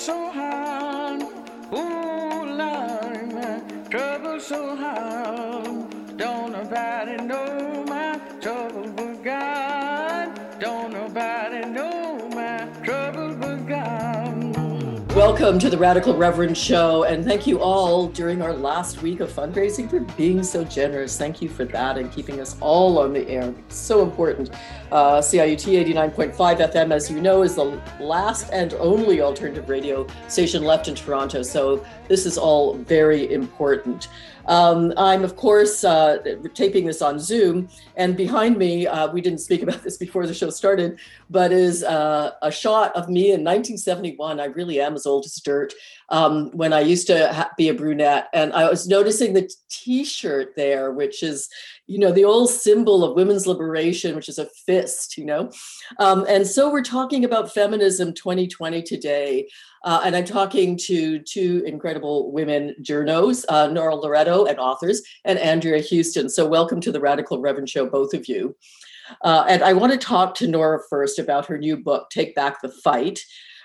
so hard. Ooh, Lord, trouble so hard. Welcome to the Radical Reverend Show, and thank you all during our last week of fundraising for being so generous. Thank you for that and keeping us all on the air. So important. Uh, CIUT 89.5 FM, as you know, is the last and only alternative radio station left in Toronto. So this is all very important. Um, I'm, of course, uh, taping this on Zoom, and behind me, uh, we didn't speak about this before the show started, but is uh, a shot of me in 1971. I really am as old as dirt um, when I used to ha- be a brunette. And I was noticing the t shirt there, which is, you know, the old symbol of women's liberation, which is a fist, you know. Um, and so we're talking about feminism 2020 today. Uh, and I'm talking to two incredible women journos, uh, Nora Loreto and authors, and Andrea Houston. So welcome to the Radical Reverend Show, both of you. Uh, and I want to talk to Nora first about her new book, Take Back the Fight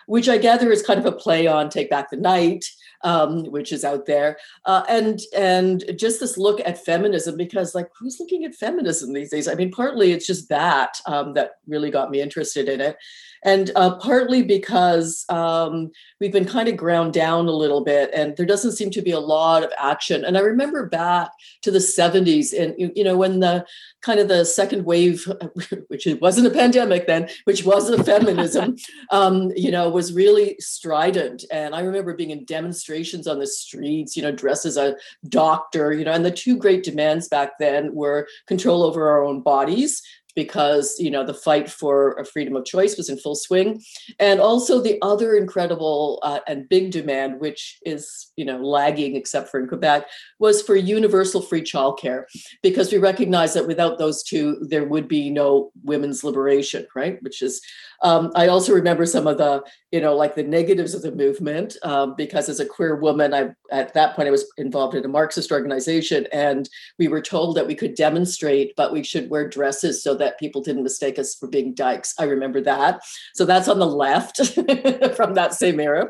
which I gather is kind of a play on Take Back the Night, um, which is out there, uh, and and just this look at feminism because like who's looking at feminism these days? I mean, partly it's just that um, that really got me interested in it, and uh, partly because um, we've been kind of ground down a little bit, and there doesn't seem to be a lot of action. And I remember back to the '70s, and you know when the kind of the second wave, which it wasn't a pandemic then, which was a feminism, um, you know, was really strident. And I remember being in demonstrations on the streets, you know, dressed as a doctor, you know, and the two great demands back then were control over our own bodies because you know the fight for a freedom of choice was in full swing. And also the other incredible uh, and big demand which is you know lagging except for in quebec was for universal free childcare because we recognize that without those two there would be no women's liberation right? Which is um, I also remember some of the, you know, like the negatives of the movement, um, because as a queer woman, I at that point I was involved in a Marxist organization, and we were told that we could demonstrate, but we should wear dresses so that people didn't mistake us for being dykes. I remember that. So that's on the left from that same era.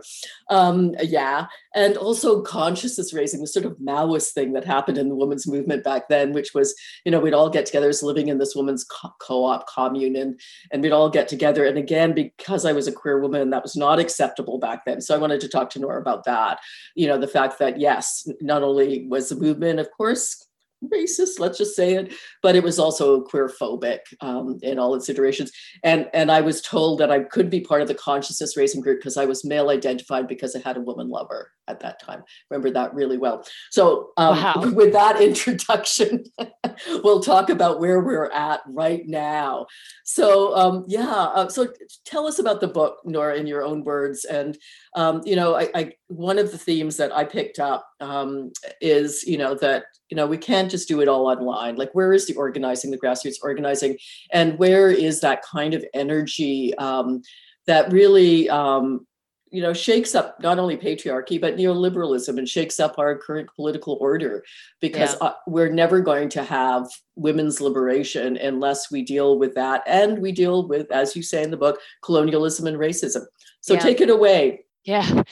Um, yeah, and also consciousness raising, the sort of Maoist thing that happened in the women's movement back then, which was, you know, we'd all get together as living in this women's co- op commune, and and we'd all get together. And again, because I was a queer woman, that was not acceptable back then. So I wanted to talk to Nora about that. You know, the fact that yes, not only was the movement, of course, racist, let's just say it, but it was also queer phobic um, in all its iterations. And and I was told that I could be part of the consciousness raising group because I was male identified because I had a woman lover at that time. Remember that really well. So um, wow. with that introduction, we'll talk about where we're at right now. So um, yeah, uh, so tell us about the book, Nora, in your own words. And um, you know, I, I, one of the themes that I picked up um, is you know that you know we can't just do it all online. Like where is the organizing, the grassroots organizing, and where is that kind of energy um, that really um, you know shakes up not only patriarchy but neoliberalism and shakes up our current political order because yeah. uh, we're never going to have women's liberation unless we deal with that and we deal with as you say in the book colonialism and racism so yeah. take it away yeah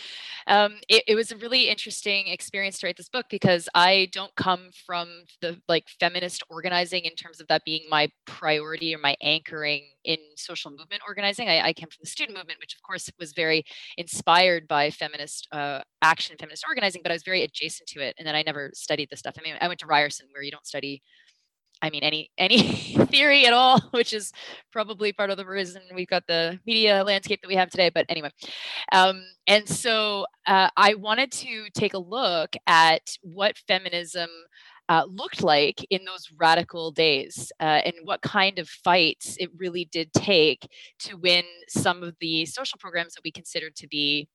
um, it, it was a really interesting experience to write this book because I don't come from the like feminist organizing in terms of that being my priority or my anchoring in social movement organizing. I, I came from the student movement, which of course was very inspired by feminist uh, action, feminist organizing, but I was very adjacent to it. And then I never studied this stuff. I mean, I went to Ryerson where you don't study I mean, any any theory at all, which is probably part of the reason we've got the media landscape that we have today. But anyway, um, and so uh, I wanted to take a look at what feminism uh, looked like in those radical days uh, and what kind of fights it really did take to win some of the social programs that we considered to be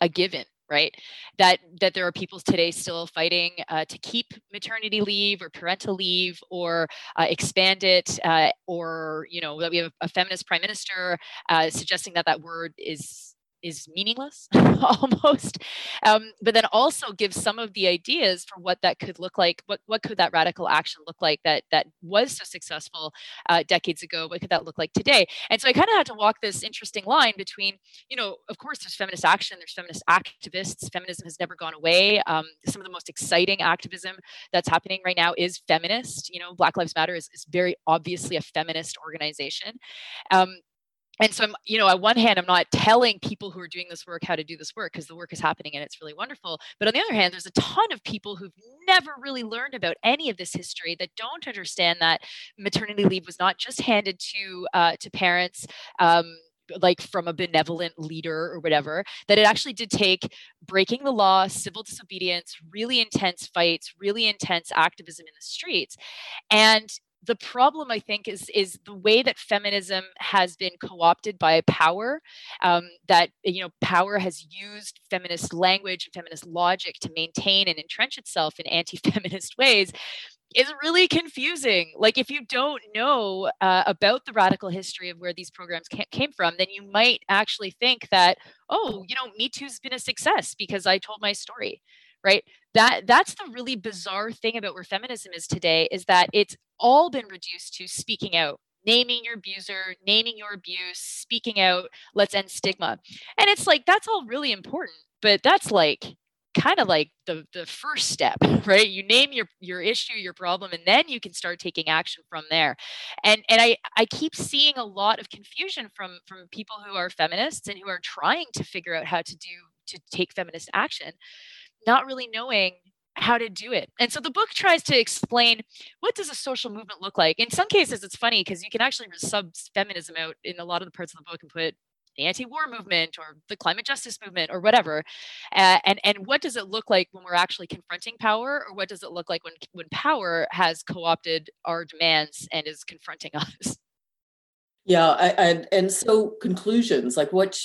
a given right? That that there are people today still fighting uh, to keep maternity leave or parental leave or uh, expand it uh, or you know that we have a feminist prime minister uh, suggesting that that word is is meaningless almost um, but then also give some of the ideas for what that could look like what, what could that radical action look like that that was so successful uh, decades ago what could that look like today? And so i kind of had to walk this interesting line between you know of course there's feminist action there's feminist activists feminism has never gone away um, some of the most exciting activism that's happening right now is feminist you know black lives matter is, is very obviously a feminist organization um, and so i'm you know on one hand i'm not telling people who are doing this work how to do this work because the work is happening and it's really wonderful. But on the other hand there's a ton of people who've never really learned about any of this history that don't understand that maternity leave was not just handed to uh, to parents um, like from a benevolent leader or whatever that it actually did take breaking the law civil disobedience really intense fights really intense activism in the streets. And the problem i think is is the way that feminism has been co-opted by power um, that you know power has used feminist language and feminist logic to maintain and entrench itself in anti-feminist ways is really confusing. Like, if you don't know uh, about the radical history of where these programs came from, then you might actually think that, oh, you know, Me Too's been a success because I told my story right that that's the really bizarre thing about where feminism is today is that it's all been reduced to speaking out naming your abuser naming your abuse speaking out let's end stigma. And it's like that's all really important but that's like kind of like the the first step right? You name your your issue your problem and then you can start taking action from there. And and i i keep seeing a lot of confusion from from people who are feminists and who are trying to figure out how to do to take feminist action not really knowing how to do it. And so the book tries to explain what does a social movement look like. In some cases, it's funny because you can actually sub feminism out in a lot of the parts of the book and put the anti-war movement or the climate justice movement or whatever. Uh, and and what does it look like when we're actually confronting power, or what does it look like when when power has co-opted our demands and is confronting us? Yeah, I, I, and so conclusions like what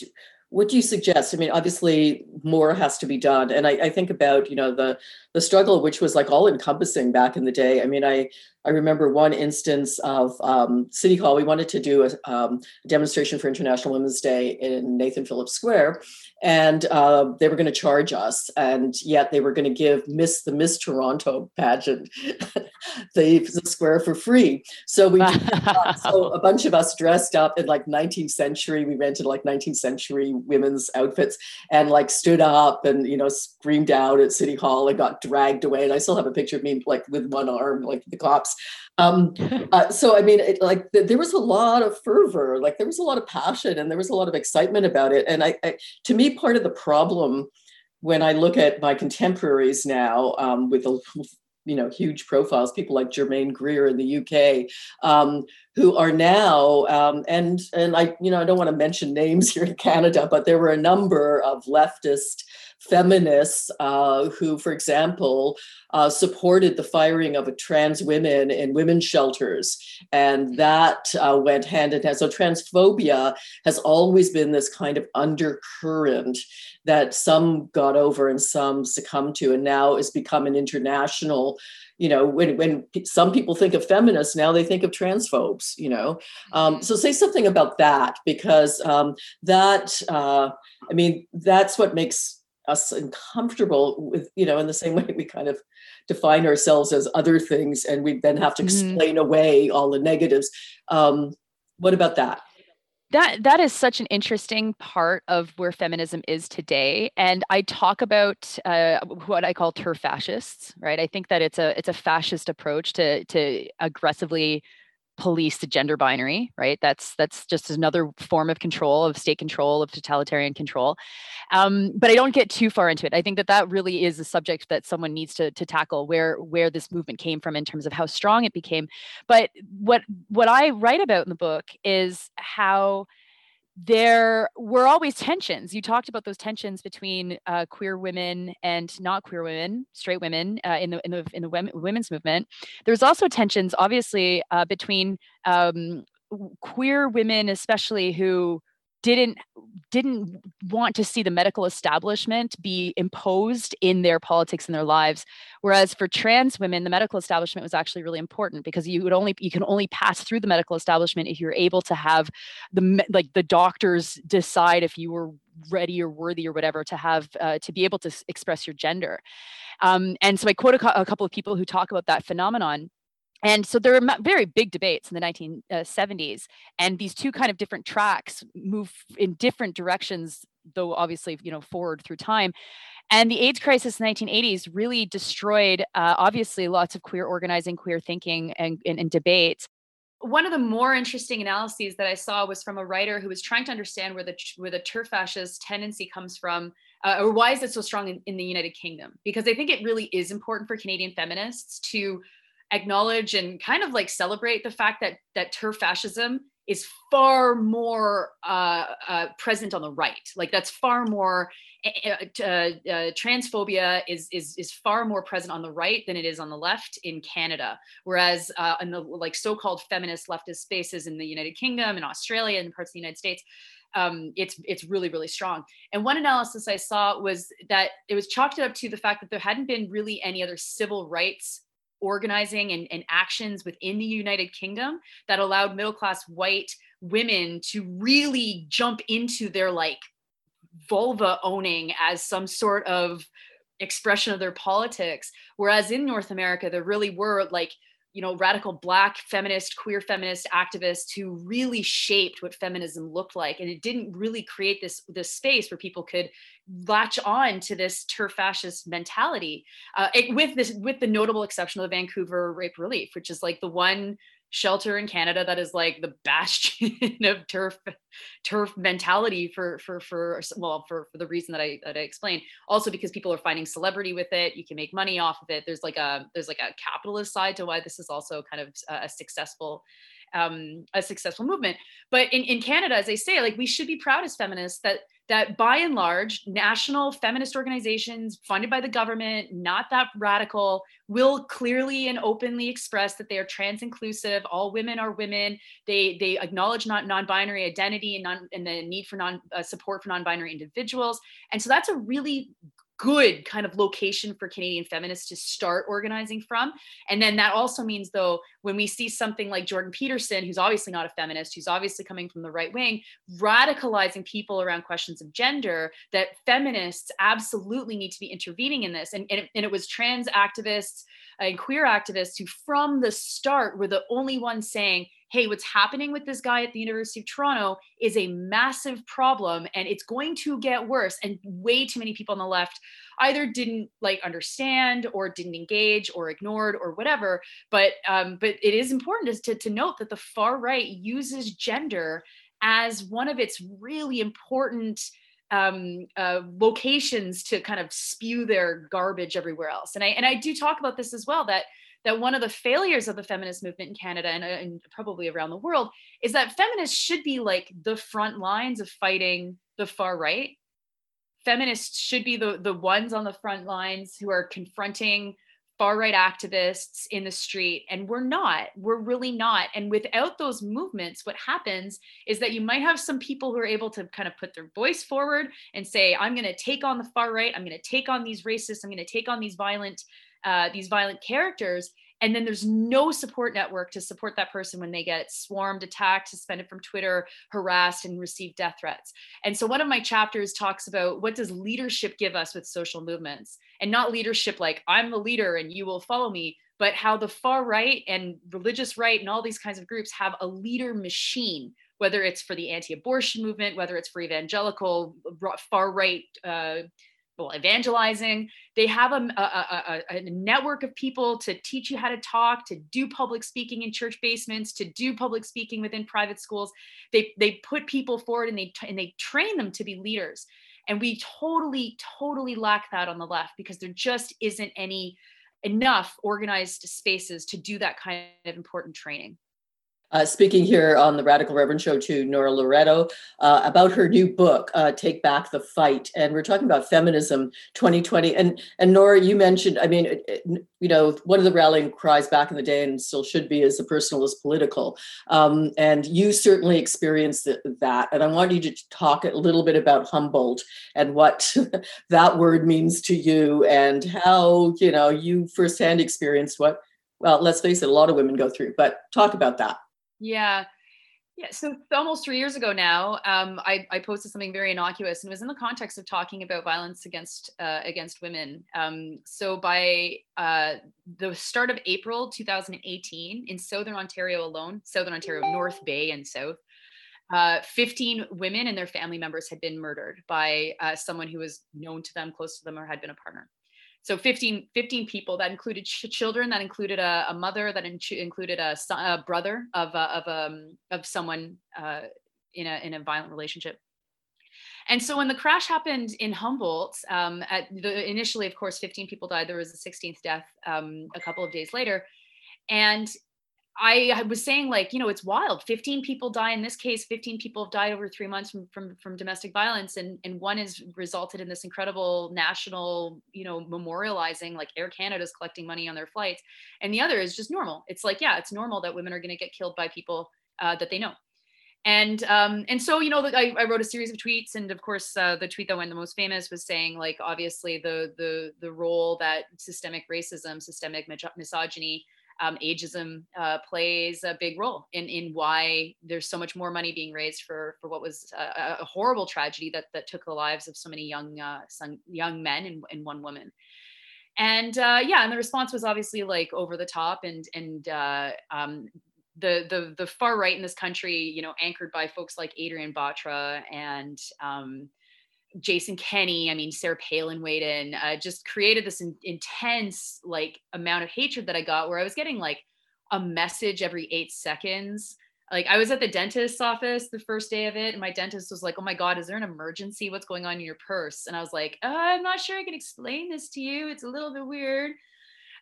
what do you suggest? I mean, obviously more has to be done. And I, I, think about, you know, the the struggle, which was like all encompassing back in the day. I mean, I I remember one instance of um, City Hall. We wanted to do a um, demonstration for International Women's Day in Nathan Phillips Square, and uh, they were going to charge us, and yet they were going to give Miss the Miss Toronto pageant the, the square for free. So we, so a bunch of us dressed up in like 19th century. We rented like 19th century women's outfits and like stood up and you know screamed out at City Hall and got dragged away. And I still have a picture of me like with one arm, like the cops um, uh, so I mean, it, like th- there was a lot of fervor, like there was a lot of passion, and there was a lot of excitement about it. And I, I to me, part of the problem when I look at my contemporaries now um, with the you know huge profiles, people like Germaine Greer in the UK, um, who are now um, and and I you know I don't want to mention names here in Canada, but there were a number of leftist feminists uh, who, for example, uh, supported the firing of a trans women in women's shelters. And that uh, went hand in hand. So, transphobia has always been this kind of undercurrent that some got over and some succumbed to, and now has become an international you know when when some people think of feminists now they think of transphobes you know um, mm-hmm. so say something about that because um, that uh, i mean that's what makes us uncomfortable with you know in the same way we kind of define ourselves as other things and we then have to mm-hmm. explain mm. away all the negatives um, what about that that that is such an interesting part of where feminism is today and i talk about uh, what i call TERF fascists right i think that it's a it's a fascist approach to to aggressively police the gender binary right? That's that's just another form of control of state control of totalitarian control. Um, but i don't get too far into it. I think that that really is a subject that someone needs to, to tackle where where this movement came from in terms of how strong it became. But what what i write about in the book is how there were always tensions. You talked about those tensions between uh, queer women and not queer women, straight women uh, in the in the in the women's movement. There's also tensions, obviously, uh, between um, queer women, especially who didn't didn't want to see the medical establishment be imposed in their politics and their lives. Whereas for trans women the medical establishment was actually really important because you would only you can only pass through the medical establishment if you're able to have the like the doctors decide if you were ready or worthy or whatever to have uh, to be able to express your gender. Um, and so i quote a, a couple of people who talk about that phenomenon and so there are very big debates in the 1970s uh, and these two kind of different tracks move in different directions though obviously you know forward through time and the AIDS crisis in the 1980s really destroyed, uh, obviously, lots of queer organizing, queer thinking, and, and, and debate. One of the more interesting analyses that I saw was from a writer who was trying to understand where the where the TERF fascist tendency comes from, uh, or why is it so strong in, in the United Kingdom? Because I think it really is important for Canadian feminists to acknowledge and kind of like celebrate the fact that that TERF fascism is far more uh, uh, present on the right. Like that's far more uh, uh, transphobia is, is is far more present on the right than it is on the left in Canada. Whereas uh, in the like so-called feminist leftist spaces in the United Kingdom and Australia and parts of the United States, um, it's it's really really strong. And one analysis I saw was that it was chalked up to the fact that there hadn't been really any other civil rights organizing and, and actions within the United Kingdom that allowed middle class white women to really jump into their like vulva owning as some sort of expression of their politics. Whereas in North America, there really were like, you know, radical black feminist, queer feminist activists who really shaped what feminism looked like. And it didn't really create this, this space where people could latch on to this TERF fascist mentality. Uh, it, with this, with the notable exception of the Vancouver Rape Relief, which is like the one shelter in Canada that is like the bastion of TERF TERF mentality for for for well for, for the reason that I that I explained. Also because people are finding celebrity with it, you can make money off of it. There's like a there's like a capitalist side to why this is also kind of a, successful um, a successful movement. But in, in Canada, as I say, like we should be proud as feminists that that by and large, national feminist organizations funded by the government, not that radical, will clearly and openly express that they are trans inclusive. All women are women. They they acknowledge not non-binary identity and non and the need for non uh, support for non-binary individuals. And so that's a really good kind of location for Canadian feminists to start organizing from. And then that also means, though, when we see something like Jordan Peterson, who's obviously not a feminist, who's obviously coming from the right wing, radicalizing people around questions of gender, that feminists absolutely need to be intervening in this. And, and, it, and it was trans activists and queer activists who, from the start, were the only ones saying, hey, what's happening with this guy at the University of Toronto is a massive problem and it's going to get worse. And way too many people on the left either didn't like understand or didn't engage or ignored or whatever. But um, but it is important to, to note that the far right uses gender as one of its really important um, uh, locations to kind of spew their garbage everywhere else. And I and I do talk about this as well that that one of the failures of the feminist movement in Canada and, uh, and, probably around the world is that feminists should be like the front lines of fighting the far right. Feminists should be the, the ones on the front lines who are confronting far right activists in the street. And we're not, we're really not. And without those movements, what happens is that you might have some people who are able to kind of put their voice forward and say, I'm going to take on the far right, I'm going to take on these racists, I'm going to take on these violent uh, these violent characters and then there's no support network to support that person when they get swarmed attacked suspended from twitter harassed and receive death threats. And so one of my chapters talks about what does leadership give us with social movements? And not leadership like i'm the leader and you will follow me but how the far right and religious right and all these kinds of groups have a leader machine whether it's for the anti-abortion movement whether it's for evangelical far right uh, well, evangelizing. They have a, a, a, a, network of people to teach you how to talk, to do public speaking in church basements, to do public speaking within private schools. They they put people forward and they and they train them to be leaders. And we totally totally lack that on the left because there just isn't any enough organized spaces to do that kind of important training. Uh, speaking here on the Radical Reverend Show to Nora Loreto uh, about her new book, uh, Take Back the Fight. And we're talking about feminism 2020. And, and Nora, you mentioned, I mean, it, it, you know, one of the rallying cries back in the day and still should be is the personal is political. Um, and you certainly experienced that. And I want you to talk a little bit about Humboldt and what that word means to you and how, you know, you firsthand experienced what well, let's face it, a lot of women go through, but talk about that. Yeah. Yeah, so almost three years ago now, um, I, I, posted something very innocuous, and it was in the context of talking about violence against uh, against women. Um, so by uh, the start of April 2018, in Southern Ontario alone, Southern Ontario, North Bay, and South, uh, 15 women and their family members had been murdered by uh, someone who was known to them, close to them, or had been a partner so 15, 15 people that included ch- children that included a, a mother that in- included a, son, a, brother of, uh, of, um, of someone uh, in, a, in a violent relationship and so when the crash happened in Humboldt, um, at the, initially, of course, 15 people died. There was a 16th death um, a couple of days later. And I, was saying like, you know, it's wild. 15 people die in this case. 15 people have died over three months from from, from domestic violence, and and one has resulted in this incredible national, you know, memorializing. Like Air Canada is collecting money on their flights, and the other is just normal. It's like, yeah, it's normal that women are going to get killed by people uh, that they know. And um, and so you know, I, I wrote a series of tweets, and of course, uh, the tweet that went the most famous was saying like, obviously, the the the role that systemic racism, systemic misogyny um, ageism uh, plays a big role in in why there's so much more money being raised for for what was a, a horrible tragedy that that took the lives of so many young uh, some young men and, and one woman. And uh, yeah, and the response was obviously like over the top and and uh, um, the the the far right in this country, you know, anchored by folks like Adrian Batra and um, Jason Kenney, I mean, Sarah Palin weighed in, uh, just created this in, intense like amount of hatred that I got where I was getting like a message every eight seconds. Like I was at the dentist's office the first day of it, and my dentist was like, "Oh my God, is there an emergency? What's going on in your purse?" And I was like, uh, "I'm not sure I can explain this to you. It's a little bit weird."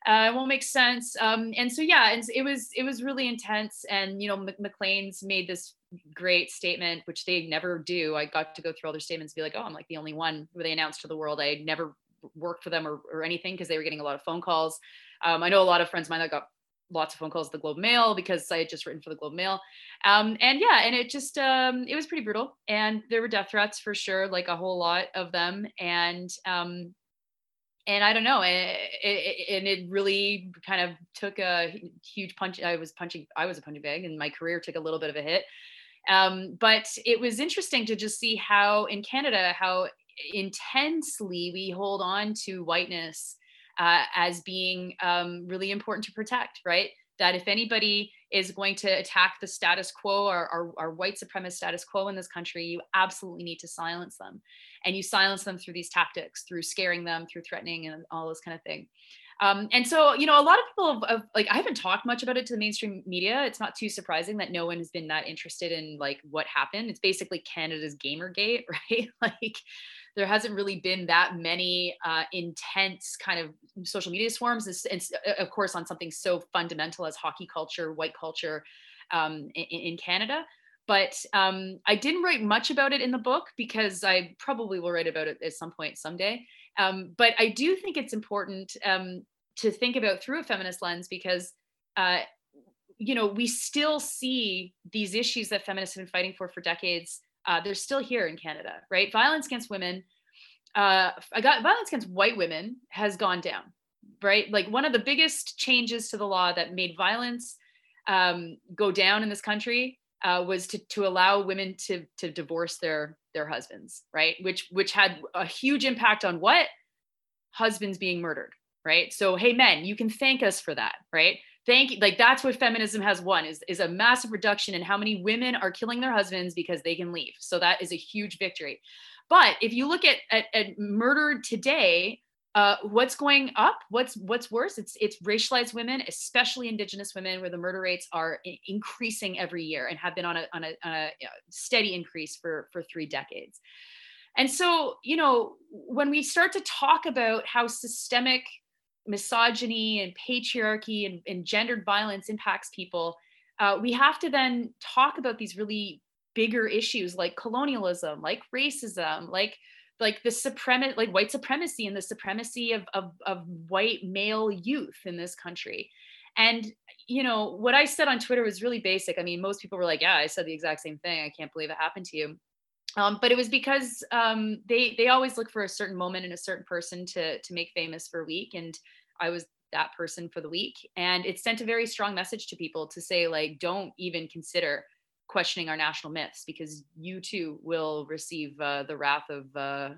uh, it won't make sense. Um, and so yeah, and it was it was really intense. And you know, Maclean's made this great statement, which they never do. I got to go through all their statements, be like, oh, I'm like the only one where they announced to the world I never worked for them or, or anything because they were getting a lot of phone calls. Um, I know a lot of friends of mine that got lots of phone calls at the Globe Mail because I had just written for the Globe Mail. Um, and yeah, and it just um, it was pretty brutal. And there were death threats for sure, like a whole lot of them. And um, and I don't know, it, it, and it really kind of took a huge punch. I was punching, I was a punching bag, and my career took a little bit of a hit. Um, but it was interesting to just see how in Canada, how intensely we hold on to whiteness uh, as being um, really important to protect, right? That if anybody is going to attack the status quo or our, our white supremacist status quo in this country, you absolutely need to silence them. And you silence them through these tactics, through scaring them, through threatening, and all this kind of thing. Um, and so, you know, a lot of people have, have, like, I haven't talked much about it to the mainstream media. It's not too surprising that no one has been that interested in like what happened. It's basically Canada's Gamergate, right? like, there hasn't really been that many uh, intense kind of social media swarms, and uh, of course on something so fundamental as hockey culture, white culture um, in, in, Canada. But um, I didn't write much about it in the book because I probably will write about it at some point someday. Um, but I do think it's important um, to think about through a feminist lens because uh, you know we still see these issues that feminists have been fighting for for decades uh, they're still here in Canada, right? Violence against women, uh, violence against white women has gone down, right? Like one of the biggest changes to the law that made violence um, go down in this country uh, was to to allow women to to divorce their their husbands, right? Which which had a huge impact on what husbands being murdered, right? So hey, men, you can thank us for that, right? thank you. like that's what feminism has won is is a massive reduction in how many women are killing their husbands because they can leave so that is a huge victory but if you look at at, at murder today uh, what's going up what's what's worse it's it's racialized women especially indigenous women where the murder rates are I- increasing every year and have been on a, on a, on a steady increase for for three decades and so you know when we start to talk about how systemic misogyny and patriarchy and, and gendered violence impacts people, uh, we have to then talk about these really bigger issues like colonialism, like racism, like like the supremacy, like white supremacy and the supremacy of, of, of white male youth in this country. And you know what I said on Twitter was really basic. I mean, most people were like, "Yeah, I said the exact same thing. I can't believe it happened to you." Um, but it was because um, they they always look for a certain moment and a certain person to to make famous for a week, and I was that person for the week. And it sent a very strong message to people to say like, don't even consider questioning our national myths because you too will receive uh, the wrath of uh,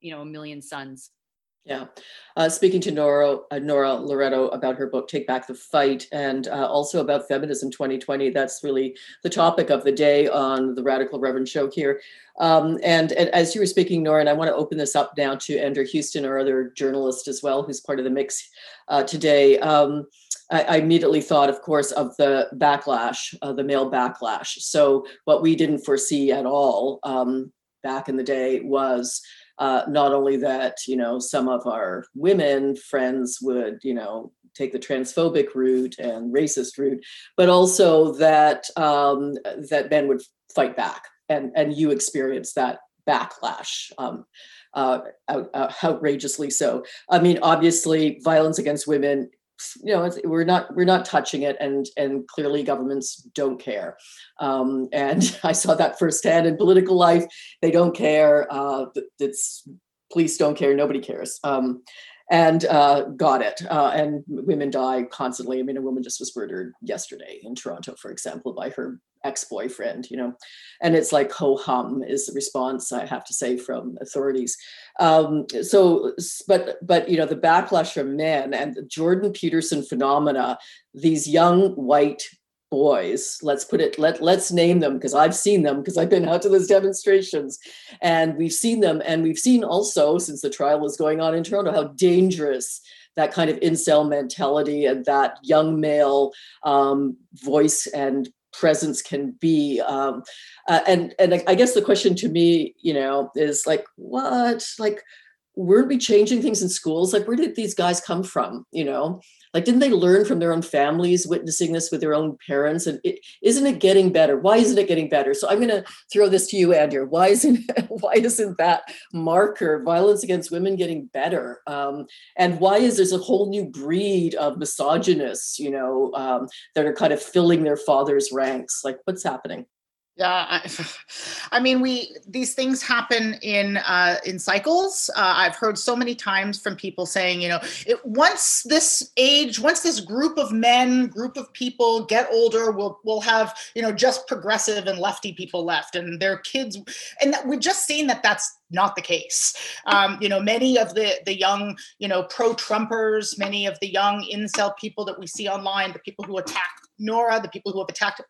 you know a million suns yeah. Uh, speaking to Nora, uh, Nora Loreto about her book, Take Back the Fight, and uh, also about Feminism 2020. That's really the topic of the day on the Radical Reverend show here. Um, and, and, as you were speaking, Nora, and I want to open this up now to Andrea Houston, our other journalist as well, who's part of the mix uh, today. Um, I, immediately thought, of course, of the backlash, uh, the male backlash. So, what we didn't foresee at all um, back in the day was uh, not only that you know some of our women friends would you know take the transphobic route and racist route, but also that um, that men would fight back, and and you experience that backlash. Um, uh, out, uh, outrageously so. I mean, obviously, violence against women you know we're not we're not touching it and and clearly governments don't care um, and i saw that firsthand in political life they don't care uh, it's police don't care nobody cares um, and uh, got it. Uh, and women die constantly. I mean, a woman just was murdered yesterday in Toronto, for example, by her ex-boyfriend. You know, and it's like ho hum is the response I have to say from authorities. Um, so, but but you know, the backlash from men and the Jordan Peterson phenomena. These young white boys let's put it let let's name them because i've seen them because i've been out to those demonstrations and we've seen them and we've seen also since the trial was going on in toronto how dangerous that kind of incel mentality and that young male um, voice and presence can be um, uh, and and i guess the question to me you know is like what? Like weren't we changing things in schools? Like where did these guys come from you know like didn't they learn from their own families witnessing this with their own parents? And is not it getting better? Why isn't it getting better? So i'm going to throw this to you andrea. Why isn't why isn't that marker violence against women getting better? Um, and why is there's a whole new breed of misogynists you know um, that are kind of filling their father's ranks? Like what's happening yeah, I, I, mean, we these things happen in uh, in cycles. Uh, I've heard so many times from people saying, you know, it, once this age, once this group of men, group of people get older, we'll we'll have you know just progressive and lefty people left, and their kids, and that, we've just seen that that's not the case. Um, you know, many of the the young, you know, pro-Trumpers, many of the young incel people that we see online, the people who attack Nora, the people who have attacked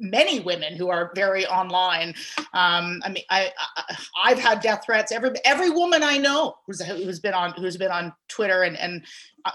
many women who are very online. Um, I mean, I, I have had death threats. Every every woman I know who's who's been on who's been on Twitter and and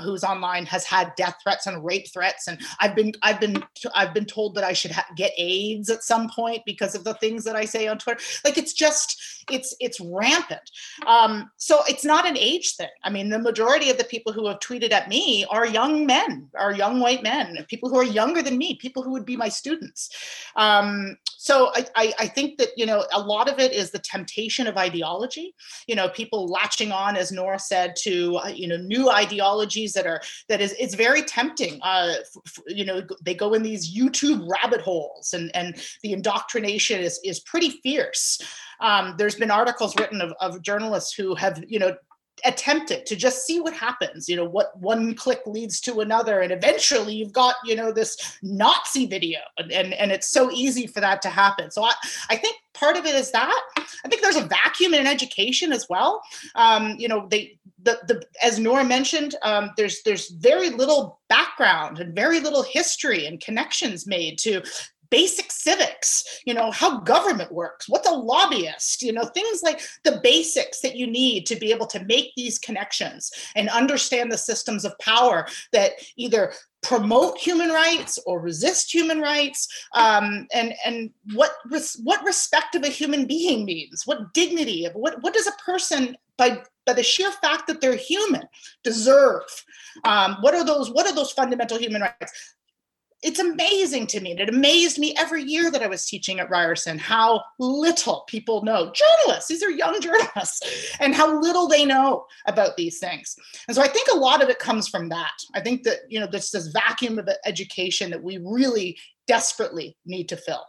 who's online has had death threats and rape threats. And i've been i've been i've been told that i should ha- get aids at some point because of the things that i say on twitter. Like it's just it's it's rampant. Um, so it's not an age thing. I mean the majority of the people who have tweeted at me are young men are young white men people who are younger than me people who would be my students. Um, so I, I, I think that you know a lot of it is the temptation of ideology. You know people latching on as nora said to uh, you know new ideologies that are that is it's very tempting uh f- you know they go in these youtube rabbit holes and and the indoctrination is is pretty fierce. Um, there's been articles written of, of journalists who have you know attempt it to just see what happens you know what one click leads to another and eventually you've got you know this nazi video and and, and it's so easy for that to happen. So i i think part of it is that. I think there's a vacuum in education as well. Um, you know they the, the as nora mentioned um, there's there's very little background and very little history and connections made to basic civics, you know, how government works, what's a lobbyist, you know, things like the basics that you need to be able to make these connections and understand the systems of power that either promote human rights or resist human rights um, and and what res- what respect of a human being means what dignity of what what does a person by the sheer fact that they're human deserve um, what are those what are those fundamental human rights it's amazing to me. And it amazed me every year that I was teaching at Ryerson how little people know. Journalists, these are young journalists, and how little they know about these things. And so I think a lot of it comes from that. I think that, you know, there's this vacuum of education that we really desperately need to fill.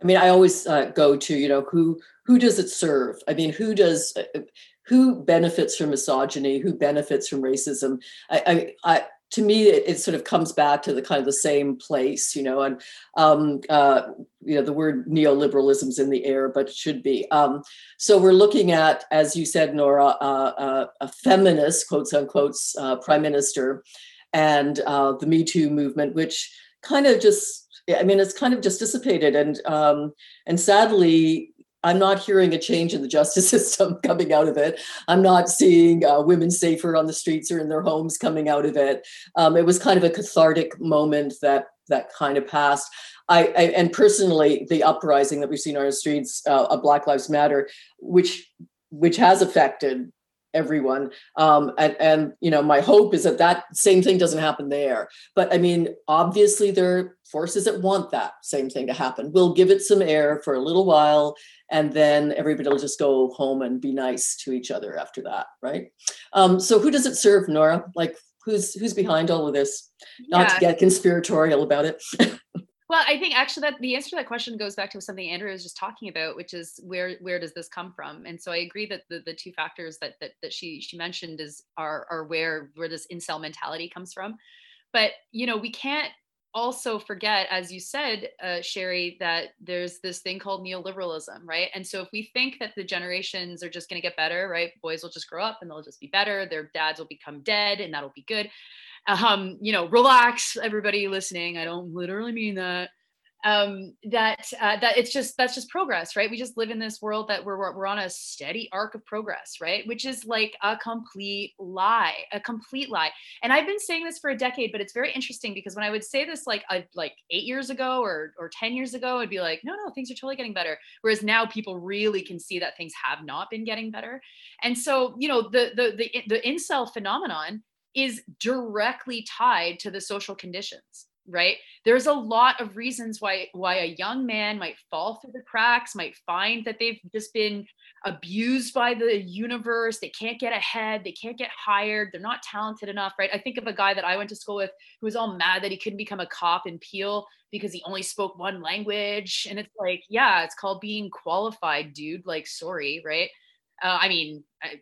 I mean, I always uh, go to, you know, who who does it serve? I mean, who does uh, who benefits from misogyny? Who benefits from racism? I, I, I to me, it, it, sort of comes back to the kind of the same place, you know, and um, uh, you know the word neoliberalism is in the air, but it should be. Um, so we're looking at, as you said, Nora, uh, uh, a feminist, quotes unquote, uh, prime minister, and uh, the Me Too movement, which kind of just I mean, it's kind of just dissipated, and um, and sadly, I'm not hearing a change in the justice system coming out of it. I'm not seeing uh, women safer on the streets or in their homes coming out of it. Um, it was kind of a cathartic moment that that kind of passed. I, I and personally, the uprising that we've seen on the streets uh, of Black Lives Matter, which which has affected everyone. Um, and and you know my hope is that that same thing doesn't happen there. But i mean obviously there are forces that want that same thing to happen. We'll give it some air for a little while and then everybody will just go home and be nice to each other after that right? Um, so who does it serve nora? Like who's who's behind all of this? Not yeah. to get conspiratorial about it Well, I think actually that the answer to that question goes back to something Andrea was just talking about, which is where where does this come from? And so I agree that the, the two factors that, that that she she mentioned is are are where where this incel mentality comes from. But you know, we can't also forget, as you said, uh, Sherry, that there's this thing called neoliberalism, right? And so if we think that the generations are just going to get better, right? Boys will just grow up and they'll just be better. Their dads will become dead and that'll be good um, you know, relax, everybody listening. I don't literally mean that. Um, that uh, that it's just that's just progress, right? We just live in this world that we're we're on a steady arc of progress, right? Which is like a complete lie, a complete lie. And I've been saying this for a decade, but it's very interesting because when I would say this like a, like eight years ago or or ten years ago, I'd be like, no, no, things are totally getting better. Whereas now people really can see that things have not been getting better. And so you know the the the the incel phenomenon is directly tied to the social conditions right? There's a lot of reasons why why a young man might fall through the cracks might find that they've just been abused by the universe they can't get ahead they can't get hired they're not talented enough right? I think of a guy that i went to school with who was all mad that he couldn't become a cop in peel because he only spoke one language and it's like yeah it's called being qualified dude like sorry right? Uh, i mean I,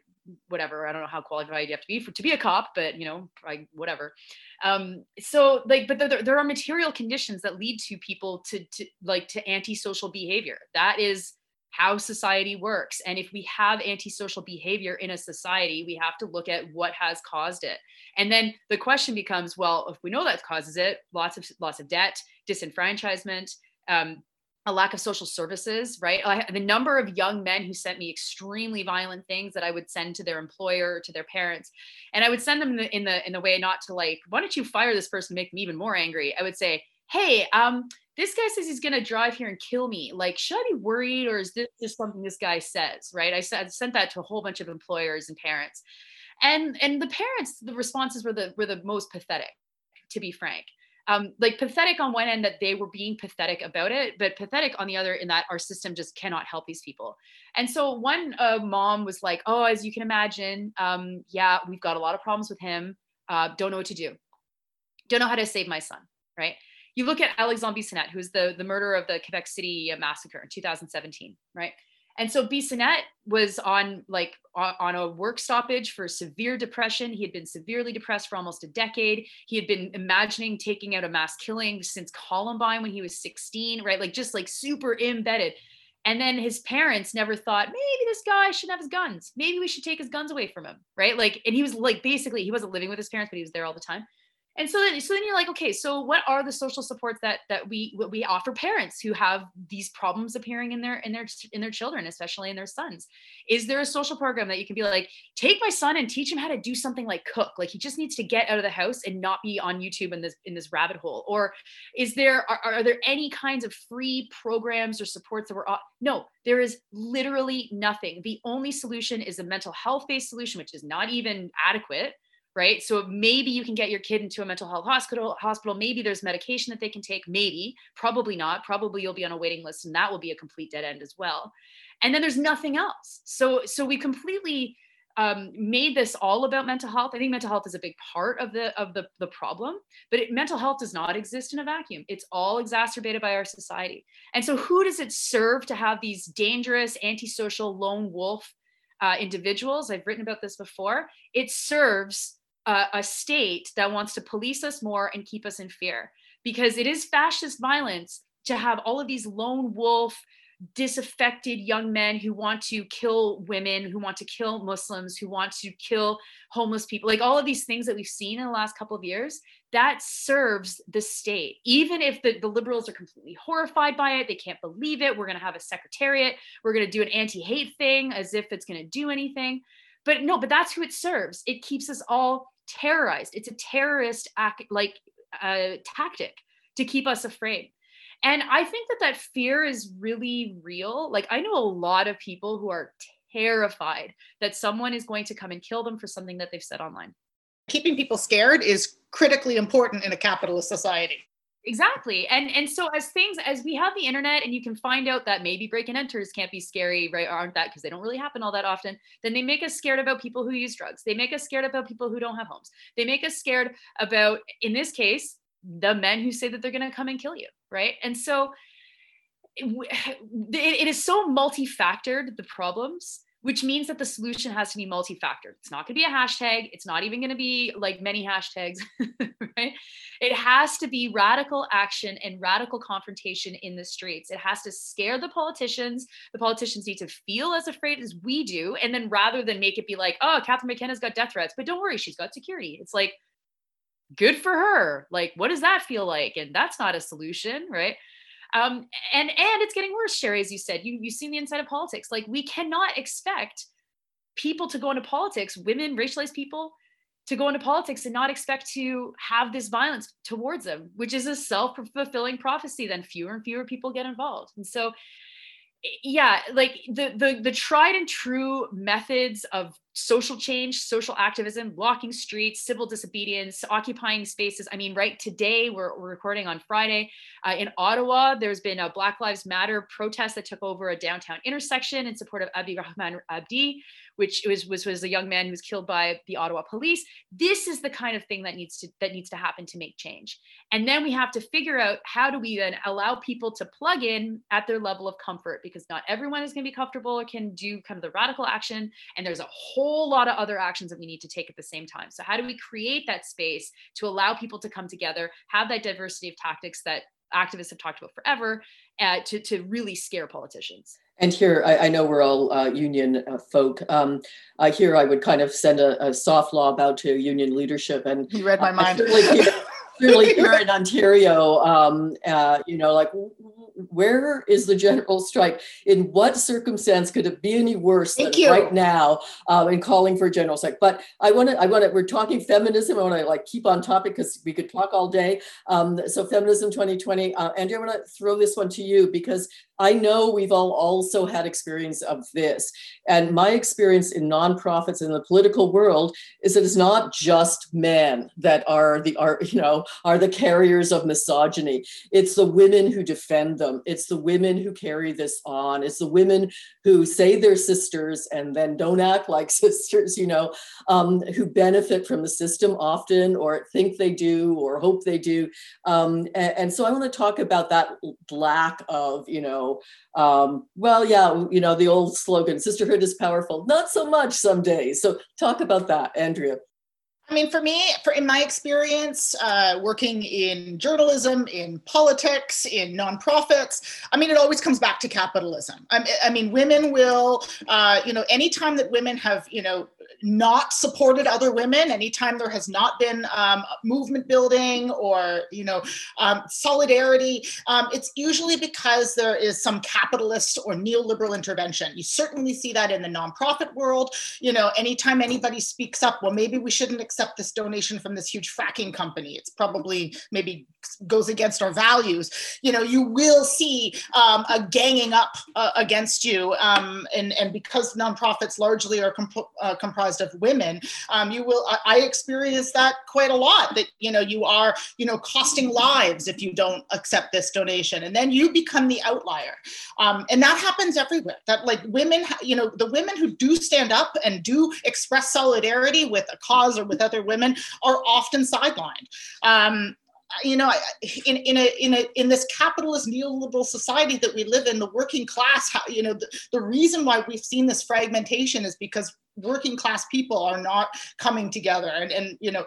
whatever i don't know how qualified you have to be for to be a cop but you know I, whatever. Um so like but there, there are material conditions that lead to people to to like to antisocial behavior. That is how society works. And if we have antisocial behavior in a society we have to look at what has caused it. And then the question becomes well if we know that causes it lots of lots of debt disenfranchisement um, a lack of social services, right? I, the number of young men who sent me extremely violent things that I would send to their employer, to their parents, and I would send them in the in the, in the way not to like, why don't you fire this person, make me even more angry? I would say, hey, um, this guy says he's gonna drive here and kill me. Like, should I be worried, or is this just something this guy says? Right? I said sent that to a whole bunch of employers and parents, and and the parents, the responses were the were the most pathetic, to be frank um, like pathetic on one end that they were being pathetic about it, but pathetic on the other in that our system just cannot help these people. And so one uh, mom was like, "Oh, as you can imagine, um, yeah, we've got a lot of problems with him. Uh, don't know what to do. Don't know how to save my son." Right? You look at Alexandre Bissonnette, who's the the murderer of the Quebec City massacre in 2017. Right? And so Bissonnette was on like on a work stoppage for severe depression. He had been severely depressed for almost a decade. He had been imagining taking out a mass killing since Columbine when he was 16, right? Like just like super embedded. And then his parents never thought maybe this guy shouldn't have his guns. Maybe we should take his guns away from him, right? Like, and he was like basically he wasn't living with his parents, but he was there all the time and so then so then you're like okay so what are the social supports that that we what we offer parents who have these problems appearing in their in their in their children especially in their sons? Is there a social program that you can be like take my son and teach him how to do something like cook. Like he just needs to get out of the house and not be on youtube in this in this rabbit hole. Or is there are, are there any kinds of free programs or supports that we're no there is literally nothing. The only solution is a mental health based solution which is not even adequate right? So maybe you can get your kid into a mental health hospital hospital. Maybe there's medication that they can take. Maybe probably not. Probably you'll be on a waiting list and that will be a complete dead end as well. And then there's nothing else. So so we completely um, made this all about mental health. I think mental health is a big part of the of the, the problem but it, mental health does not exist in a vacuum. It's all exacerbated by our society. And so who does it serve to have these dangerous antisocial lone wolf uh, individuals? I've written about this before. It serves a, a state that wants to police us more and keep us in fear because it is fascist violence to have all of these lone wolf disaffected young men who want to kill women, who want to kill Muslims, who want to kill homeless people, like all of these things that we've seen in the last couple of years, that serves the state. Even if the, the liberals are completely horrified by it, they can't believe it. We're going to have a secretariat, we're going to do an anti hate thing as if it's going to do anything. But no, but that's who it serves. It keeps us all terrorized. It's a terrorist act, like uh, tactic to keep us afraid. And i think that that fear is really real. Like i know a lot of people who are terrified that someone is going to come and kill them for something that they've said online. Keeping people scared is critically important in a capitalist society exactly and and so as things as we have the internet and you can find out that maybe break and enters can't be scary right aren't that because they don't really happen all that often then they make us scared about people who use drugs. They make us scared about people who don't have homes. They make us scared about in this case the men who say that they're going to come and kill you right? And so it, it is so multi-factored the problems which means that the solution has to be multi-factor. it's not going to be a hashtag. It's not even going to be like many hashtags right? It has to be radical action and radical confrontation in the streets. It has to scare the politicians. The politicians need to feel as afraid as we do and then rather than make it be like oh catherine mckenna's got death threats but don't worry she's got security. It's like good for her. Like what does that feel like? And that's not a solution right um, and and it's getting worse cheri as you said. You you've seen the inside of politics. Like we cannot expect people to go into politics women racialized people to go into politics and not expect to have this violence towards them which is a self-fulfilling prophecy then fewer and fewer people get involved. And so yeah like the the the tried and true methods of social change social activism blocking streets civil disobedience occupying spaces i mean right today we're, we're recording on friday uh, in ottawa there's been a black lives matter protest that took over a downtown intersection in support of abdi rahman abdi which was, was was a young man who was killed by the Ottawa police. This is the kind of thing that needs to that needs to happen to make change. And then we have to figure out how do we then allow people to plug in at their level of comfort because not everyone is going to be comfortable or can do kind of the radical action. And there's a whole lot of other actions that we need to take at the same time. So how do we create that space to allow people to come together, have that diversity of tactics that activists have talked about forever uh, to, to really scare politicians. And here, I, I know we're all uh, union uh, folk. Um, uh, here, I would kind of send a, a, soft law about to union leadership. And you read my mind. Clearly, here in Ontario, um, uh, you know, like where is the general strike? In what circumstance could it be any worse Thank than you. right now uh, in calling for a general strike? But I want to, I want to, we're talking feminism. I want to like keep on topic because we could talk all day. Um, so feminism 2020. Uh, Andrea, I want to throw this one to you because I know we've all also had experience of this. And my experience in nonprofits in the political world is that it's not just men that are the are, you know, are the carriers of misogyny. It's the women who defend them. It's the women who carry this on. It's the women who say they're sisters and then don't act like sisters, you know, um, who benefit from the system often or think they do or hope they do. Um, and, and so I want to talk about that lack of, you know, um, well, yeah, you know, the old slogan, sisterhood is powerful. Not so much some days. So talk about that, Andrea. I mean, for me, for in my experience, uh, working in journalism, in politics, in nonprofits, I mean, it always comes back to capitalism. I, I mean, women will, uh, you know, anytime that women have, you know, not supported other women anytime there has not been um, movement building or you know um, solidarity. Um, it's usually because there is some capitalist or neoliberal intervention. You certainly see that in the nonprofit world. You know anytime anybody speaks up well maybe we shouldn't accept this donation from this huge fracking company. It's probably maybe goes against our values you know you will see um, a ganging up uh, against you um, and and because nonprofits largely are comp- uh, comprised of women, um, you will, I, I experience that quite a lot that, you know, you are, you know, costing lives if you don't accept this donation. And then you become the outlier. Um, and that happens everywhere that like women, you know, the women who do stand up and do express solidarity with a cause or with other women are often sidelined. You know, in, in a in a in this capitalist neoliberal society that we live in, the working class, you know, the, the reason why we've seen this fragmentation is because working class people are not coming together. And and you know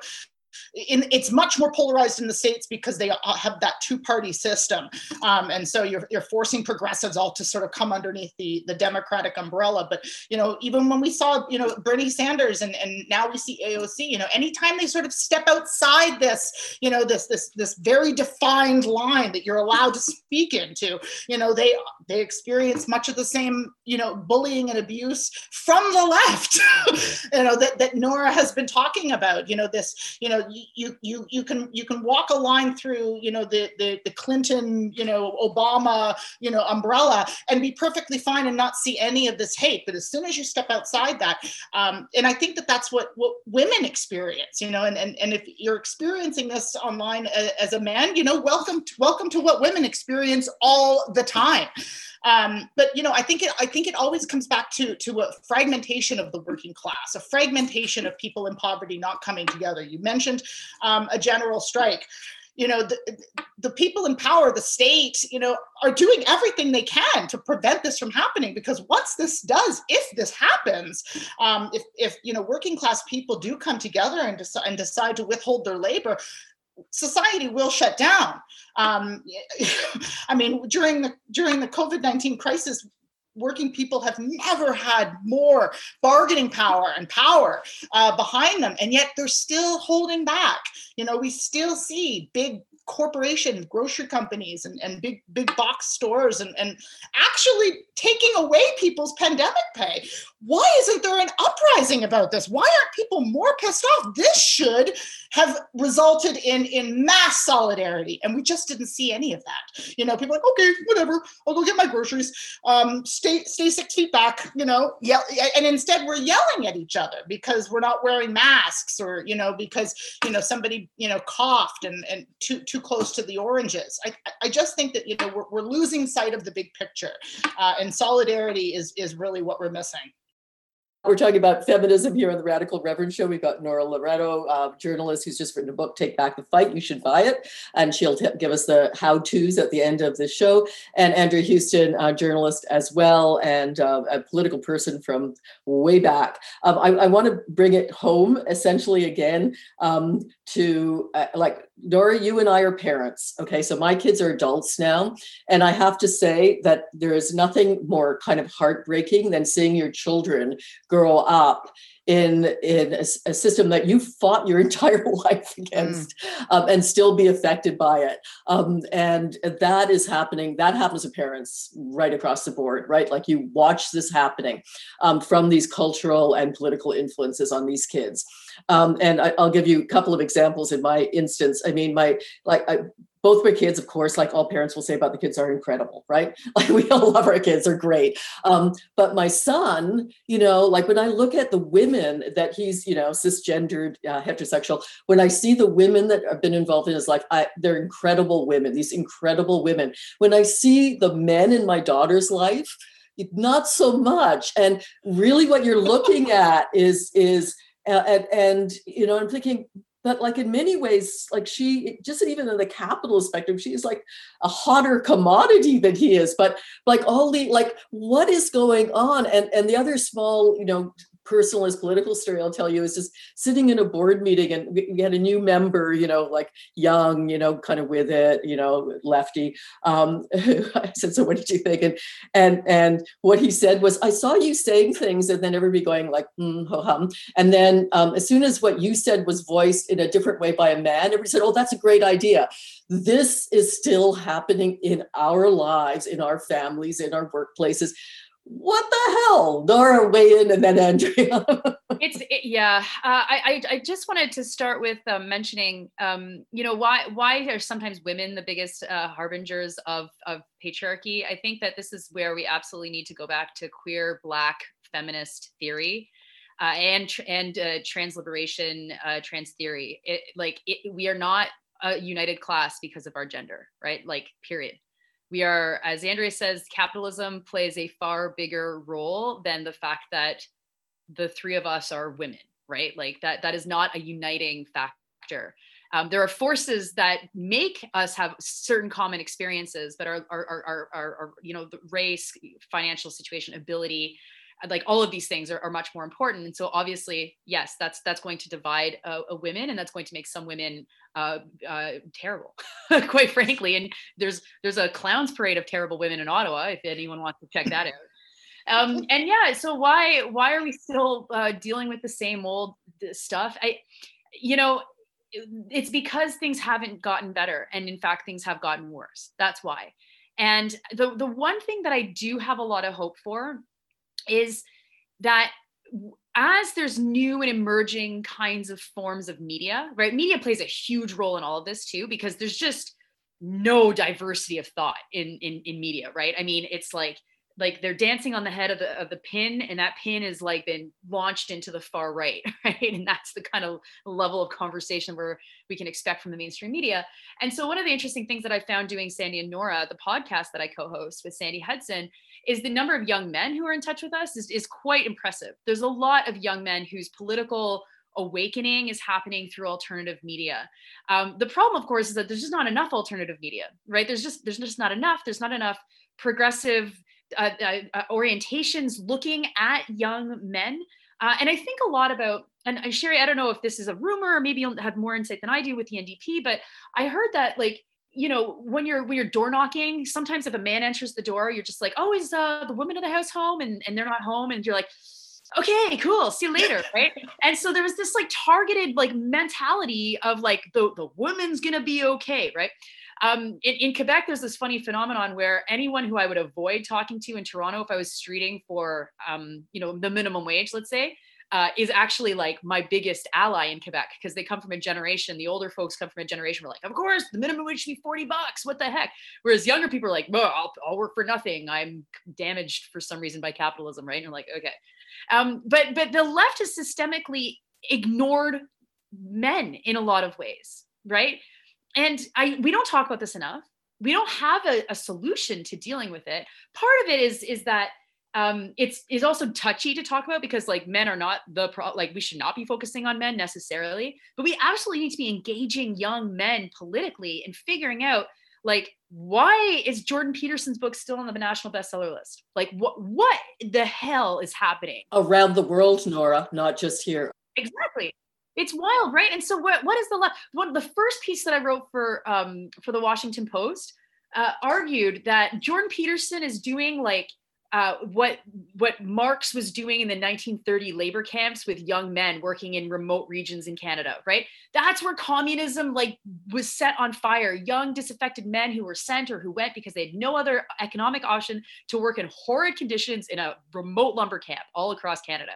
in, it's much more polarized in the states because they have that two-party system, um, and so you're, you're forcing progressives all to sort of come underneath the the Democratic umbrella. But you know, even when we saw you know Bernie Sanders and and now we see AOC, you know, anytime they sort of step outside this, you know, this this this very defined line that you're allowed to speak into, you know, they they experience much of the same you know bullying and abuse from the left, you know that that Nora has been talking about. You know this, you know you you you can you can walk a line through you know the the, the clinton you know obama you know umbrella and be perfectly fine and not see any of this hate. But as soon as you step outside that um, and i think that that's what what women experience you know and and, and if you're experiencing this online as, as a man you know welcome to, welcome to what women experience all the time um, but you know, I think it I think it always comes back to to a fragmentation of the working class, a fragmentation of people in poverty not coming together. You mentioned um, a general strike you know the, the people in power the state you know are doing everything they can to prevent this from happening because once this does if this happens um, if, if you know working class people do come together and, dec- and decide to withhold their labor society will shut down. Um, I mean, during the during the COVID nineteen crisis, working people have never had more bargaining power and power uh, behind them, and yet they're still holding back. You know, we still see big corporations, grocery companies, and, and big big box stores, and, and actually taking away people's pandemic pay. Why isn't there an uprising about this? Why aren't people more pissed off? This should have resulted in in mass solidarity, and we just didn't see any of that. You know, people like, okay, whatever, I'll go get my groceries. Um, stay stay six feet back. You know, yell, and instead we're yelling at each other because we're not wearing masks, or you know, because you know somebody you know coughed and and too too close to the oranges. I I just think that you know we're, we're losing sight of the big picture, uh, and solidarity is is really what we're missing. We're talking about feminism here on the Radical Reverend Show. We've got Nora Loreto, uh, journalist who's just written a book, Take Back the Fight. You should buy it. And she'll t- give us the how to's at the end of the show. And Andrea Houston, uh, journalist as well, and uh, a political person from way back. Um, I, I want to bring it home essentially again um, to uh, like Nora, you and I are parents. Okay. So my kids are adults now. And I have to say that there is nothing more kind of heartbreaking than seeing your children grow up in in a, a, system that you fought your entire life against mm. um, and still be affected by it. Um, and that is happening that happens to parents right across the board right? Like you watch this happening um, from these cultural and political influences on these kids. Um, and I, will give you a couple of examples in my instance. I mean my like I, both my kids, of course, like all parents will say about the kids, are incredible, right? Like we all love our kids, they're great. Um, but my son, you know, like when I look at the women that he's, you know, cisgendered, uh, heterosexual, when I see the women that have been involved in his life, I, they're incredible women, these incredible women. When I see the men in my daughter's life, not so much. And really, what you're looking at is is uh, and, and you know, I'm thinking but like in many ways like she just even in the capital spectrum she's like a hotter commodity than he is. But like all the like what is going on? And and the other small you know personalist political story I'll tell you is just sitting in a board meeting and we, we had a new member, you know, like young, you know, kind of with it, you know, lefty. Um, I said, so what did you think? And and and what he said was, I saw you saying things, and then everybody going like, mm, ho hum. And then um, as soon as what you said was voiced in a different way by a man, everybody said, oh, that's a great idea. This is still happening in our lives, in our families, in our workplaces what the hell? Nora, weigh in and then Andrea. it's it, yeah. Uh, I, I, I just wanted to start with um, mentioning, um, you know, why why are sometimes women the biggest uh, harbingers of of patriarchy? I think that this is where we absolutely need to go back to queer Black feminist theory. Uh, and and uh, trans liberation, uh, trans theory. It, like it, we are not a united class because of our gender, right? Like period we are, as Andrea says, capitalism plays a far bigger role than the fact that the three of us are women, right? Like that, that is not a uniting factor. Um, there are forces that make us have certain common experiences, but are, are, are, are you know, the race, financial situation, ability, like all of these things are, are much more important and so obviously yes that's that's going to divide uh, women and that's going to make some women uh, uh, terrible quite frankly and there's there's a clowns parade of terrible women in ottawa if anyone wants to check that out. Um, and yeah so why why are we still uh, dealing with the same old stuff? I you know it's because things haven't gotten better and in fact things have gotten worse. That's why. And the the one thing that i do have a lot of hope for is that as there's new and emerging kinds of forms of media, right? Media plays a huge role in all of this too, because there's just no diversity of thought in in, in media, right? I mean, it's like like they're dancing on the head of the of the pin and that pin has like been launched into the far right right and that's the kind of level of conversation where we can expect from the mainstream media and so one of the interesting things that i found doing sandy and nora the podcast that i co-host with sandy hudson is the number of young men who are in touch with us is, is quite impressive there's a lot of young men whose political awakening is happening through alternative media. Um, the problem, of course, is that there's just not enough alternative media, right? There's just there's just not enough. There's not enough progressive uh, uh, uh, orientations looking at young men. Uh, and I think a lot about, and Cheri, I don't know if this is a rumor or maybe you'll have more insight than I do with the NDP, but I heard that like, you know, when you're when you're door knocking, sometimes if a man enters the door, you're just like, oh, is uh, the woman of the house home? And, and they're not home. And you're like, okay, cool, see you later, right? and so there was this like targeted like mentality of like the the woman's gonna be okay, right? Um, in, in, Quebec, there's this funny phenomenon where anyone who I would avoid talking to in Toronto, if I was streeting for, um, you know, the minimum wage, let's say, uh, is actually like my biggest ally in Quebec because they come from a generation. The older folks come from a generation where like, of course, the minimum wage should be 40 bucks. What the heck? Whereas younger people are like, well, I'll, I'll work for nothing. I'm damaged for some reason by capitalism, right? And you're like, okay. Um, but but the left has systemically ignored men in a lot of ways, right? And I we don't talk about this enough. We don't have a, a solution to dealing with it. Part of it is is that um, it's is also touchy to talk about because like men are not the pro like we should not be focusing on men necessarily, but we absolutely need to be engaging young men politically and figuring out like why is Jordan Peterson's book still on the national bestseller list? Like what what the hell is happening around the world, Nora, not just here. Exactly it's wild right? And so what, what is the one the first piece that i wrote for um for the washington post uh, argued that jordan peterson is doing like uh, what what Marx was doing in the 1930 labor camps with young men working in remote regions in Canada, right? That's where communism like was set on fire. Young disaffected men who were sent or who went because they had no other economic option to work in horrid conditions in a remote lumber camp all across Canada.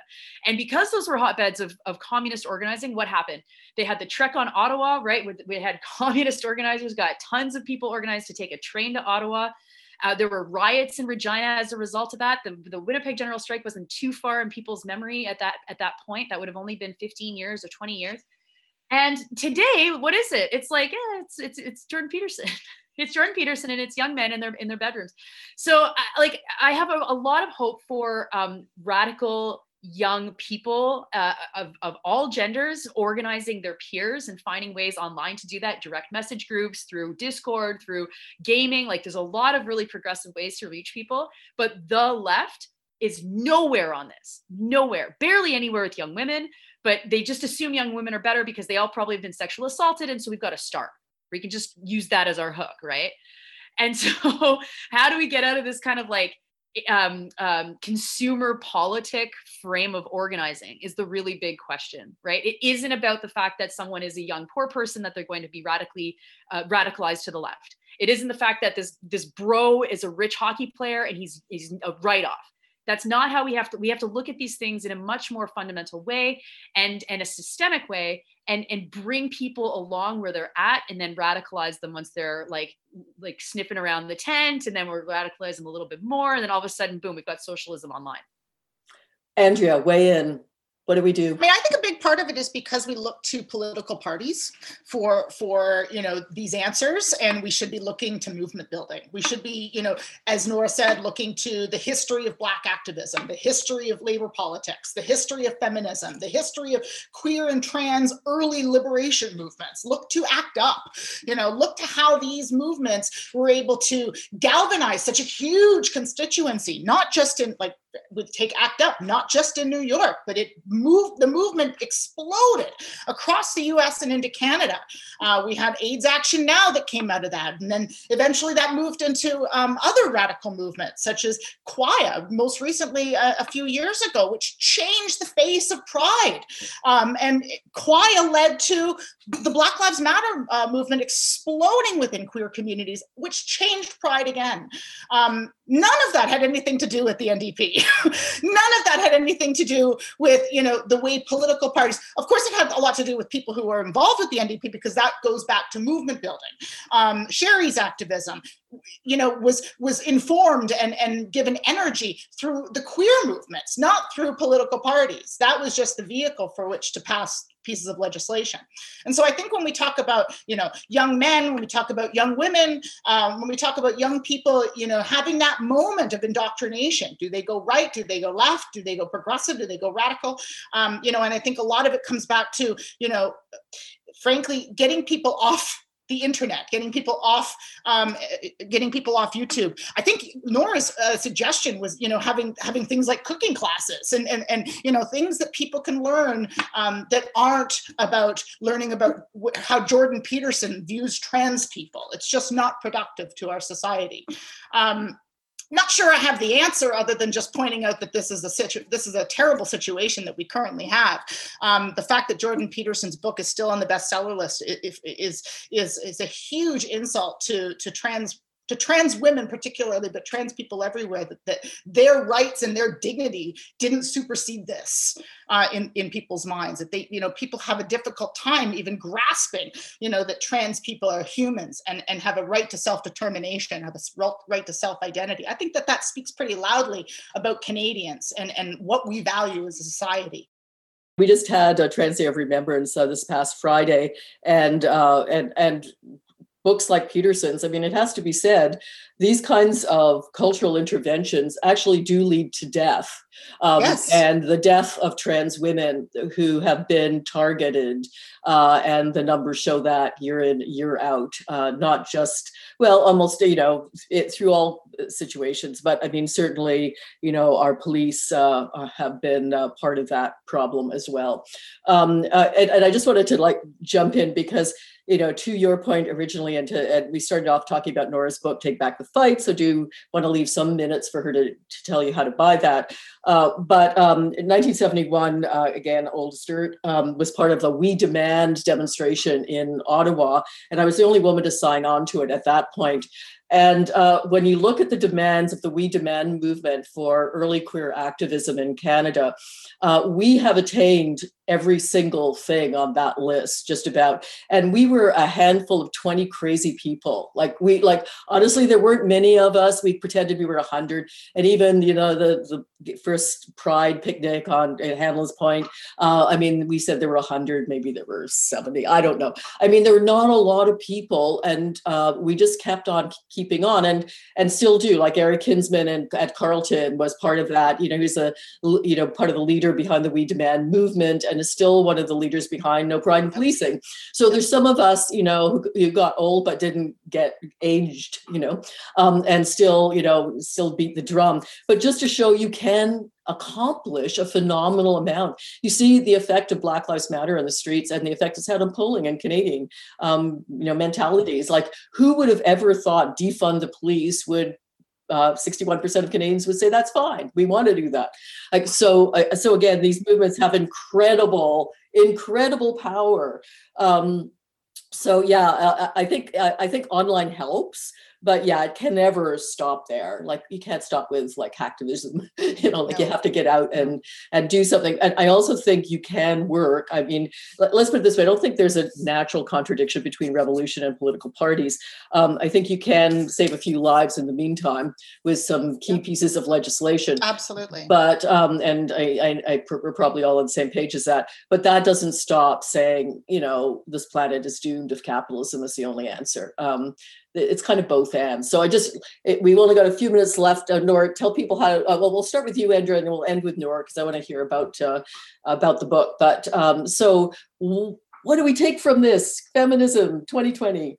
And because those were hotbeds of, of communist organizing, what happened? They had the trek on Ottawa, right? We had communist organizers, got tons of people organized to take a train to Ottawa uh, there were riots in Regina as a result of that. The, the Winnipeg General Strike wasn't too far in people's memory at that at that point. That would have only been 15 years or 20 years. And today, what is it? It's like, yeah, it's it's it's Jordan Peterson. it's Jordan Peterson and it's young men in their in their bedrooms. So, like, I have a, a lot of hope for um, radical young people uh, of, of all genders organizing their peers and finding ways online to do that direct message groups through discord through gaming like there's a lot of really progressive ways to reach people but the left is nowhere on this nowhere barely anywhere with young women but they just assume young women are better because they all probably have been sexual assaulted and so we've got to start. We can just use that as our hook right? And so how do we get out of this kind of like um, um, consumer politic frame of organizing is the really big question, right? It isn't about the fact that someone is a young poor person that they're going to be radically uh, radicalized to the left. It isn't the fact that this this bro is a rich hockey player and he's he's a write off that's not how we have to we have to look at these things in a much more fundamental way and and a systemic way and and bring people along where they're at and then radicalize them once they're like like sniffing around the tent and then we're radicalize them a little bit more and then all of a sudden boom we've got socialism online. Andrea weigh in what do we do? I mean, I think a big part of it is because we look to political parties for for you know these answers, and we should be looking to movement building. We should be, you know, as Nora said, looking to the history of Black activism, the history of labor politics, the history of feminism, the history of queer and trans early liberation movements. Look to ACT UP. You know, look to how these movements were able to galvanize such a huge constituency, not just in like with take act up not just in new york but it moved the movement exploded across the us and into canada. Uh, we had aids action now that came out of that and then eventually that moved into um, other radical movements such as QuAIA most recently a, a, few years ago which changed the face of pride. Um, and QuAIA led to the black lives matter uh, movement exploding within queer communities which changed pride again. Um, none of that had anything to do with the ndp None of that had anything to do with, you know, the way political parties. Of course, it had a lot to do with people who were involved with the NDP because that goes back to movement building. Um, Cheri's activism, you know, was was informed and and given energy through the queer movements, not through political parties. That was just the vehicle for which to pass pieces of legislation. And so I think when we talk about, you know, young men, when we talk about young women, um, when we talk about young people, you know, having that moment of indoctrination, do they go right? Do they go left? Do they go progressive? Do they go radical? Um, you know, and I think a lot of it comes back to, you know, frankly, getting people off the internet, getting people off, um, getting people off YouTube. I think Nora's uh, suggestion was, you know, having having things like cooking classes and and and you know things that people can learn um, that aren't about learning about how Jordan Peterson views trans people. It's just not productive to our society. Um, not sure I have the answer other than just pointing out that this is a situ- this is a terrible situation that we currently have. Um, the fact that Jordan Peterson's book is still on the bestseller list is is is, is a huge insult to to trans to trans women particularly but trans people everywhere that, that their rights and their dignity didn't supersede this uh, in, in people's minds that they you know people have a difficult time even grasping you know that trans people are humans and, and have a right to self-determination have a right to self-identity. I think that that speaks pretty loudly about canadians and, and what we value as a society. We just had a Trans Day of Remembrance uh, this past Friday, and uh, and and books like Peterson's, I mean, it has to be said, these kinds of cultural interventions actually do lead to death. Um, yes. And the death of trans women who have been targeted, uh, and the numbers show that year in, year out, uh, not just, well, almost, you know, it, through all situations, but I mean, certainly, you know, our police uh, uh have been uh, part of that problem as well. Um, uh, and, and I just wanted to like jump in because you know, to your point originally, and to and we started off talking about Nora's book, Take Back the Fight. So do want to leave some minutes for her to, to tell you how to buy that. Uh, but um, in 1971, uh, again, Oldster um, was part of the We Demand demonstration in Ottawa, and I was the only woman to sign on to it at that point. And uh, when you look at the demands of the We Demand movement for early queer activism in Canada, uh, we have attained every single thing on that list, just about. And we were a handful of 20 crazy people. Like we, like honestly, there weren't many of us. We pretended we were hundred. And even, you know, the, the first Pride picnic on Hanlan's Point, uh, I mean, we said there were hundred, maybe there were 70. I don't know. I mean, there were not a lot of people, and uh, we just kept on on, and and still do. Like Gary Kinsman and at Carleton was part of that. You know, he's a you know part of the leader behind the We Demand movement, and is still one of the leaders behind No Pride in Policing. So there's some of us, you know, who, who got old but didn't get aged, you know, um, and still, you know, still beat the drum. But just to show you can accomplish a phenomenal amount. You see the effect of Black Lives Matter on the streets and the effect it's had on polling and Canadian, um, you know, mentalities. Like, who would have ever thought defund the police would uh, 61% of Canadians would say that's fine. We want to do that. Like so. Uh, so again, these movements have incredible, incredible power. Um, so yeah, I, I think I, I think online helps but yeah, it can never stop there. Like you can't stop with like hacktivism, you know, like no. you have to get out and and do something. And I also think you can work. I mean, let, us put it this way: I don't think there's a natural contradiction between revolution and political parties. Um, I think you can save a few lives in the meantime with some key pieces of legislation. Absolutely. But um, and I, I, I we're probably all on the same page as that. But that doesn't stop saying, you know, this planet is doomed if capitalism is the only answer. Um, it's kind of both ends. So I just it, we've only got a few minutes left. Uh, Nora, tell people how. Uh, well, we'll start with you, Andrea, and we'll end with Nora because I want to hear about uh, about the book. But um, so, what do we take from this feminism 2020?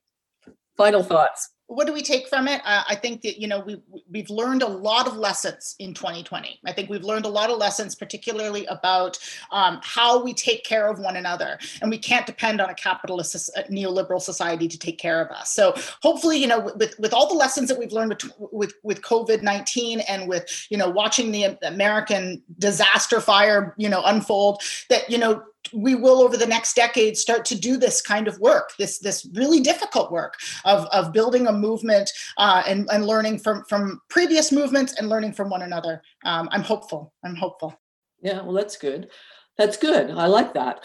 Final thoughts. What do we take from it? Uh, I think that you know we we've learned a lot of lessons in 2020. I think we've learned a lot of lessons, particularly about um, how we take care of one another, and we can't depend on a capitalist uh, neoliberal society to take care of us. So hopefully, you know, with with all the lessons that we've learned with with, with COVID 19 and with you know watching the American disaster fire you know unfold, that you know we will over the next decade start to do this kind of work this this really difficult work of, of building a movement uh, and, and learning from from previous movements and learning from one another. Um, i'm hopeful. I'm hopeful. Yeah well that's good that's good. I like that.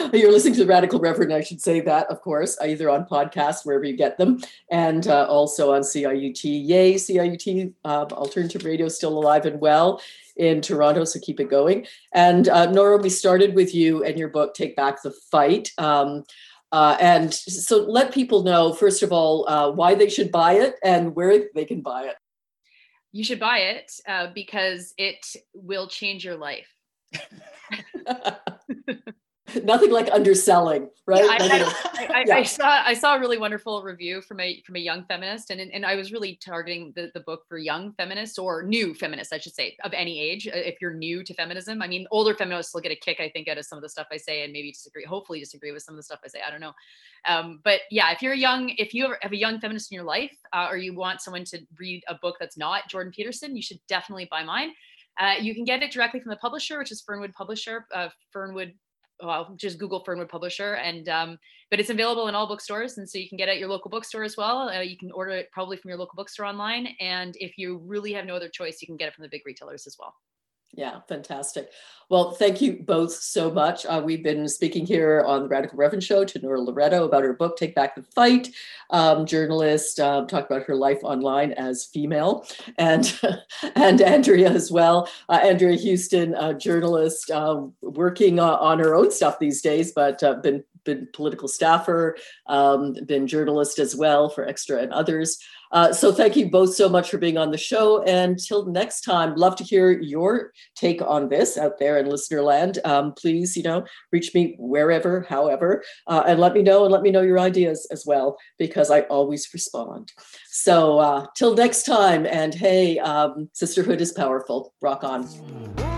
You're listening to the Radical Reverend. I should say that, of course, either on podcast wherever you get them, and uh, also on CIUT. Yay, CIUT uh, Alternative Radio still alive and well in Toronto, so keep it going. And uh, Nora, we started with you and your book, Take Back the Fight. Um, uh, and so let people know, first of all, uh, why they should buy it and where they can buy it. You should buy it uh, because it will change your life. nothing like underselling, right? Yeah, I, I, I, yeah. I, saw I saw a really wonderful review from a from a young feminist, and and I was really targeting the, the book for young feminists or new feminists, I should say, of any age. Uh, if you're new to feminism, I mean, older feminists will get a kick, I think, out of some of the stuff I say, and maybe disagree, hopefully disagree with some of the stuff I say. I don't know, um, but yeah, if you're a young, if you have a young feminist in your life, uh, or you want someone to read a book that's not Jordan Peterson, you should definitely buy mine. Uh, you can get it directly from the publisher, which is Fernwood Publisher, uh, Fernwood well, just Google Fernwood Publisher, and um, but it's available in all bookstores, and so you can get it at your local bookstore as well. Uh, you can order it probably from your local bookstore online, and if you really have no other choice, you can get it from the big retailers as well. Yeah, fantastic. Well, thank you both so much. Uh, we've been speaking here on the Radical Reverend Show to Nora Loreto about her book, Take Back the Fight, um, journalist, uh, talk about her life online as female, and and Andrea as well. Uh, Andrea Houston, journalist, um, working on her own stuff these days, but uh, been been political staffer, um, been journalist as well for Xtra and others. Uh, so thank you both so much for being on the show. And till next time, love to hear your take on this out there in listener land. Um, please, you know, reach me wherever, however, uh, and let me know and let me know your ideas as well, because I always respond. So uh, till next time, and hey, um, sisterhood is powerful. Rock on.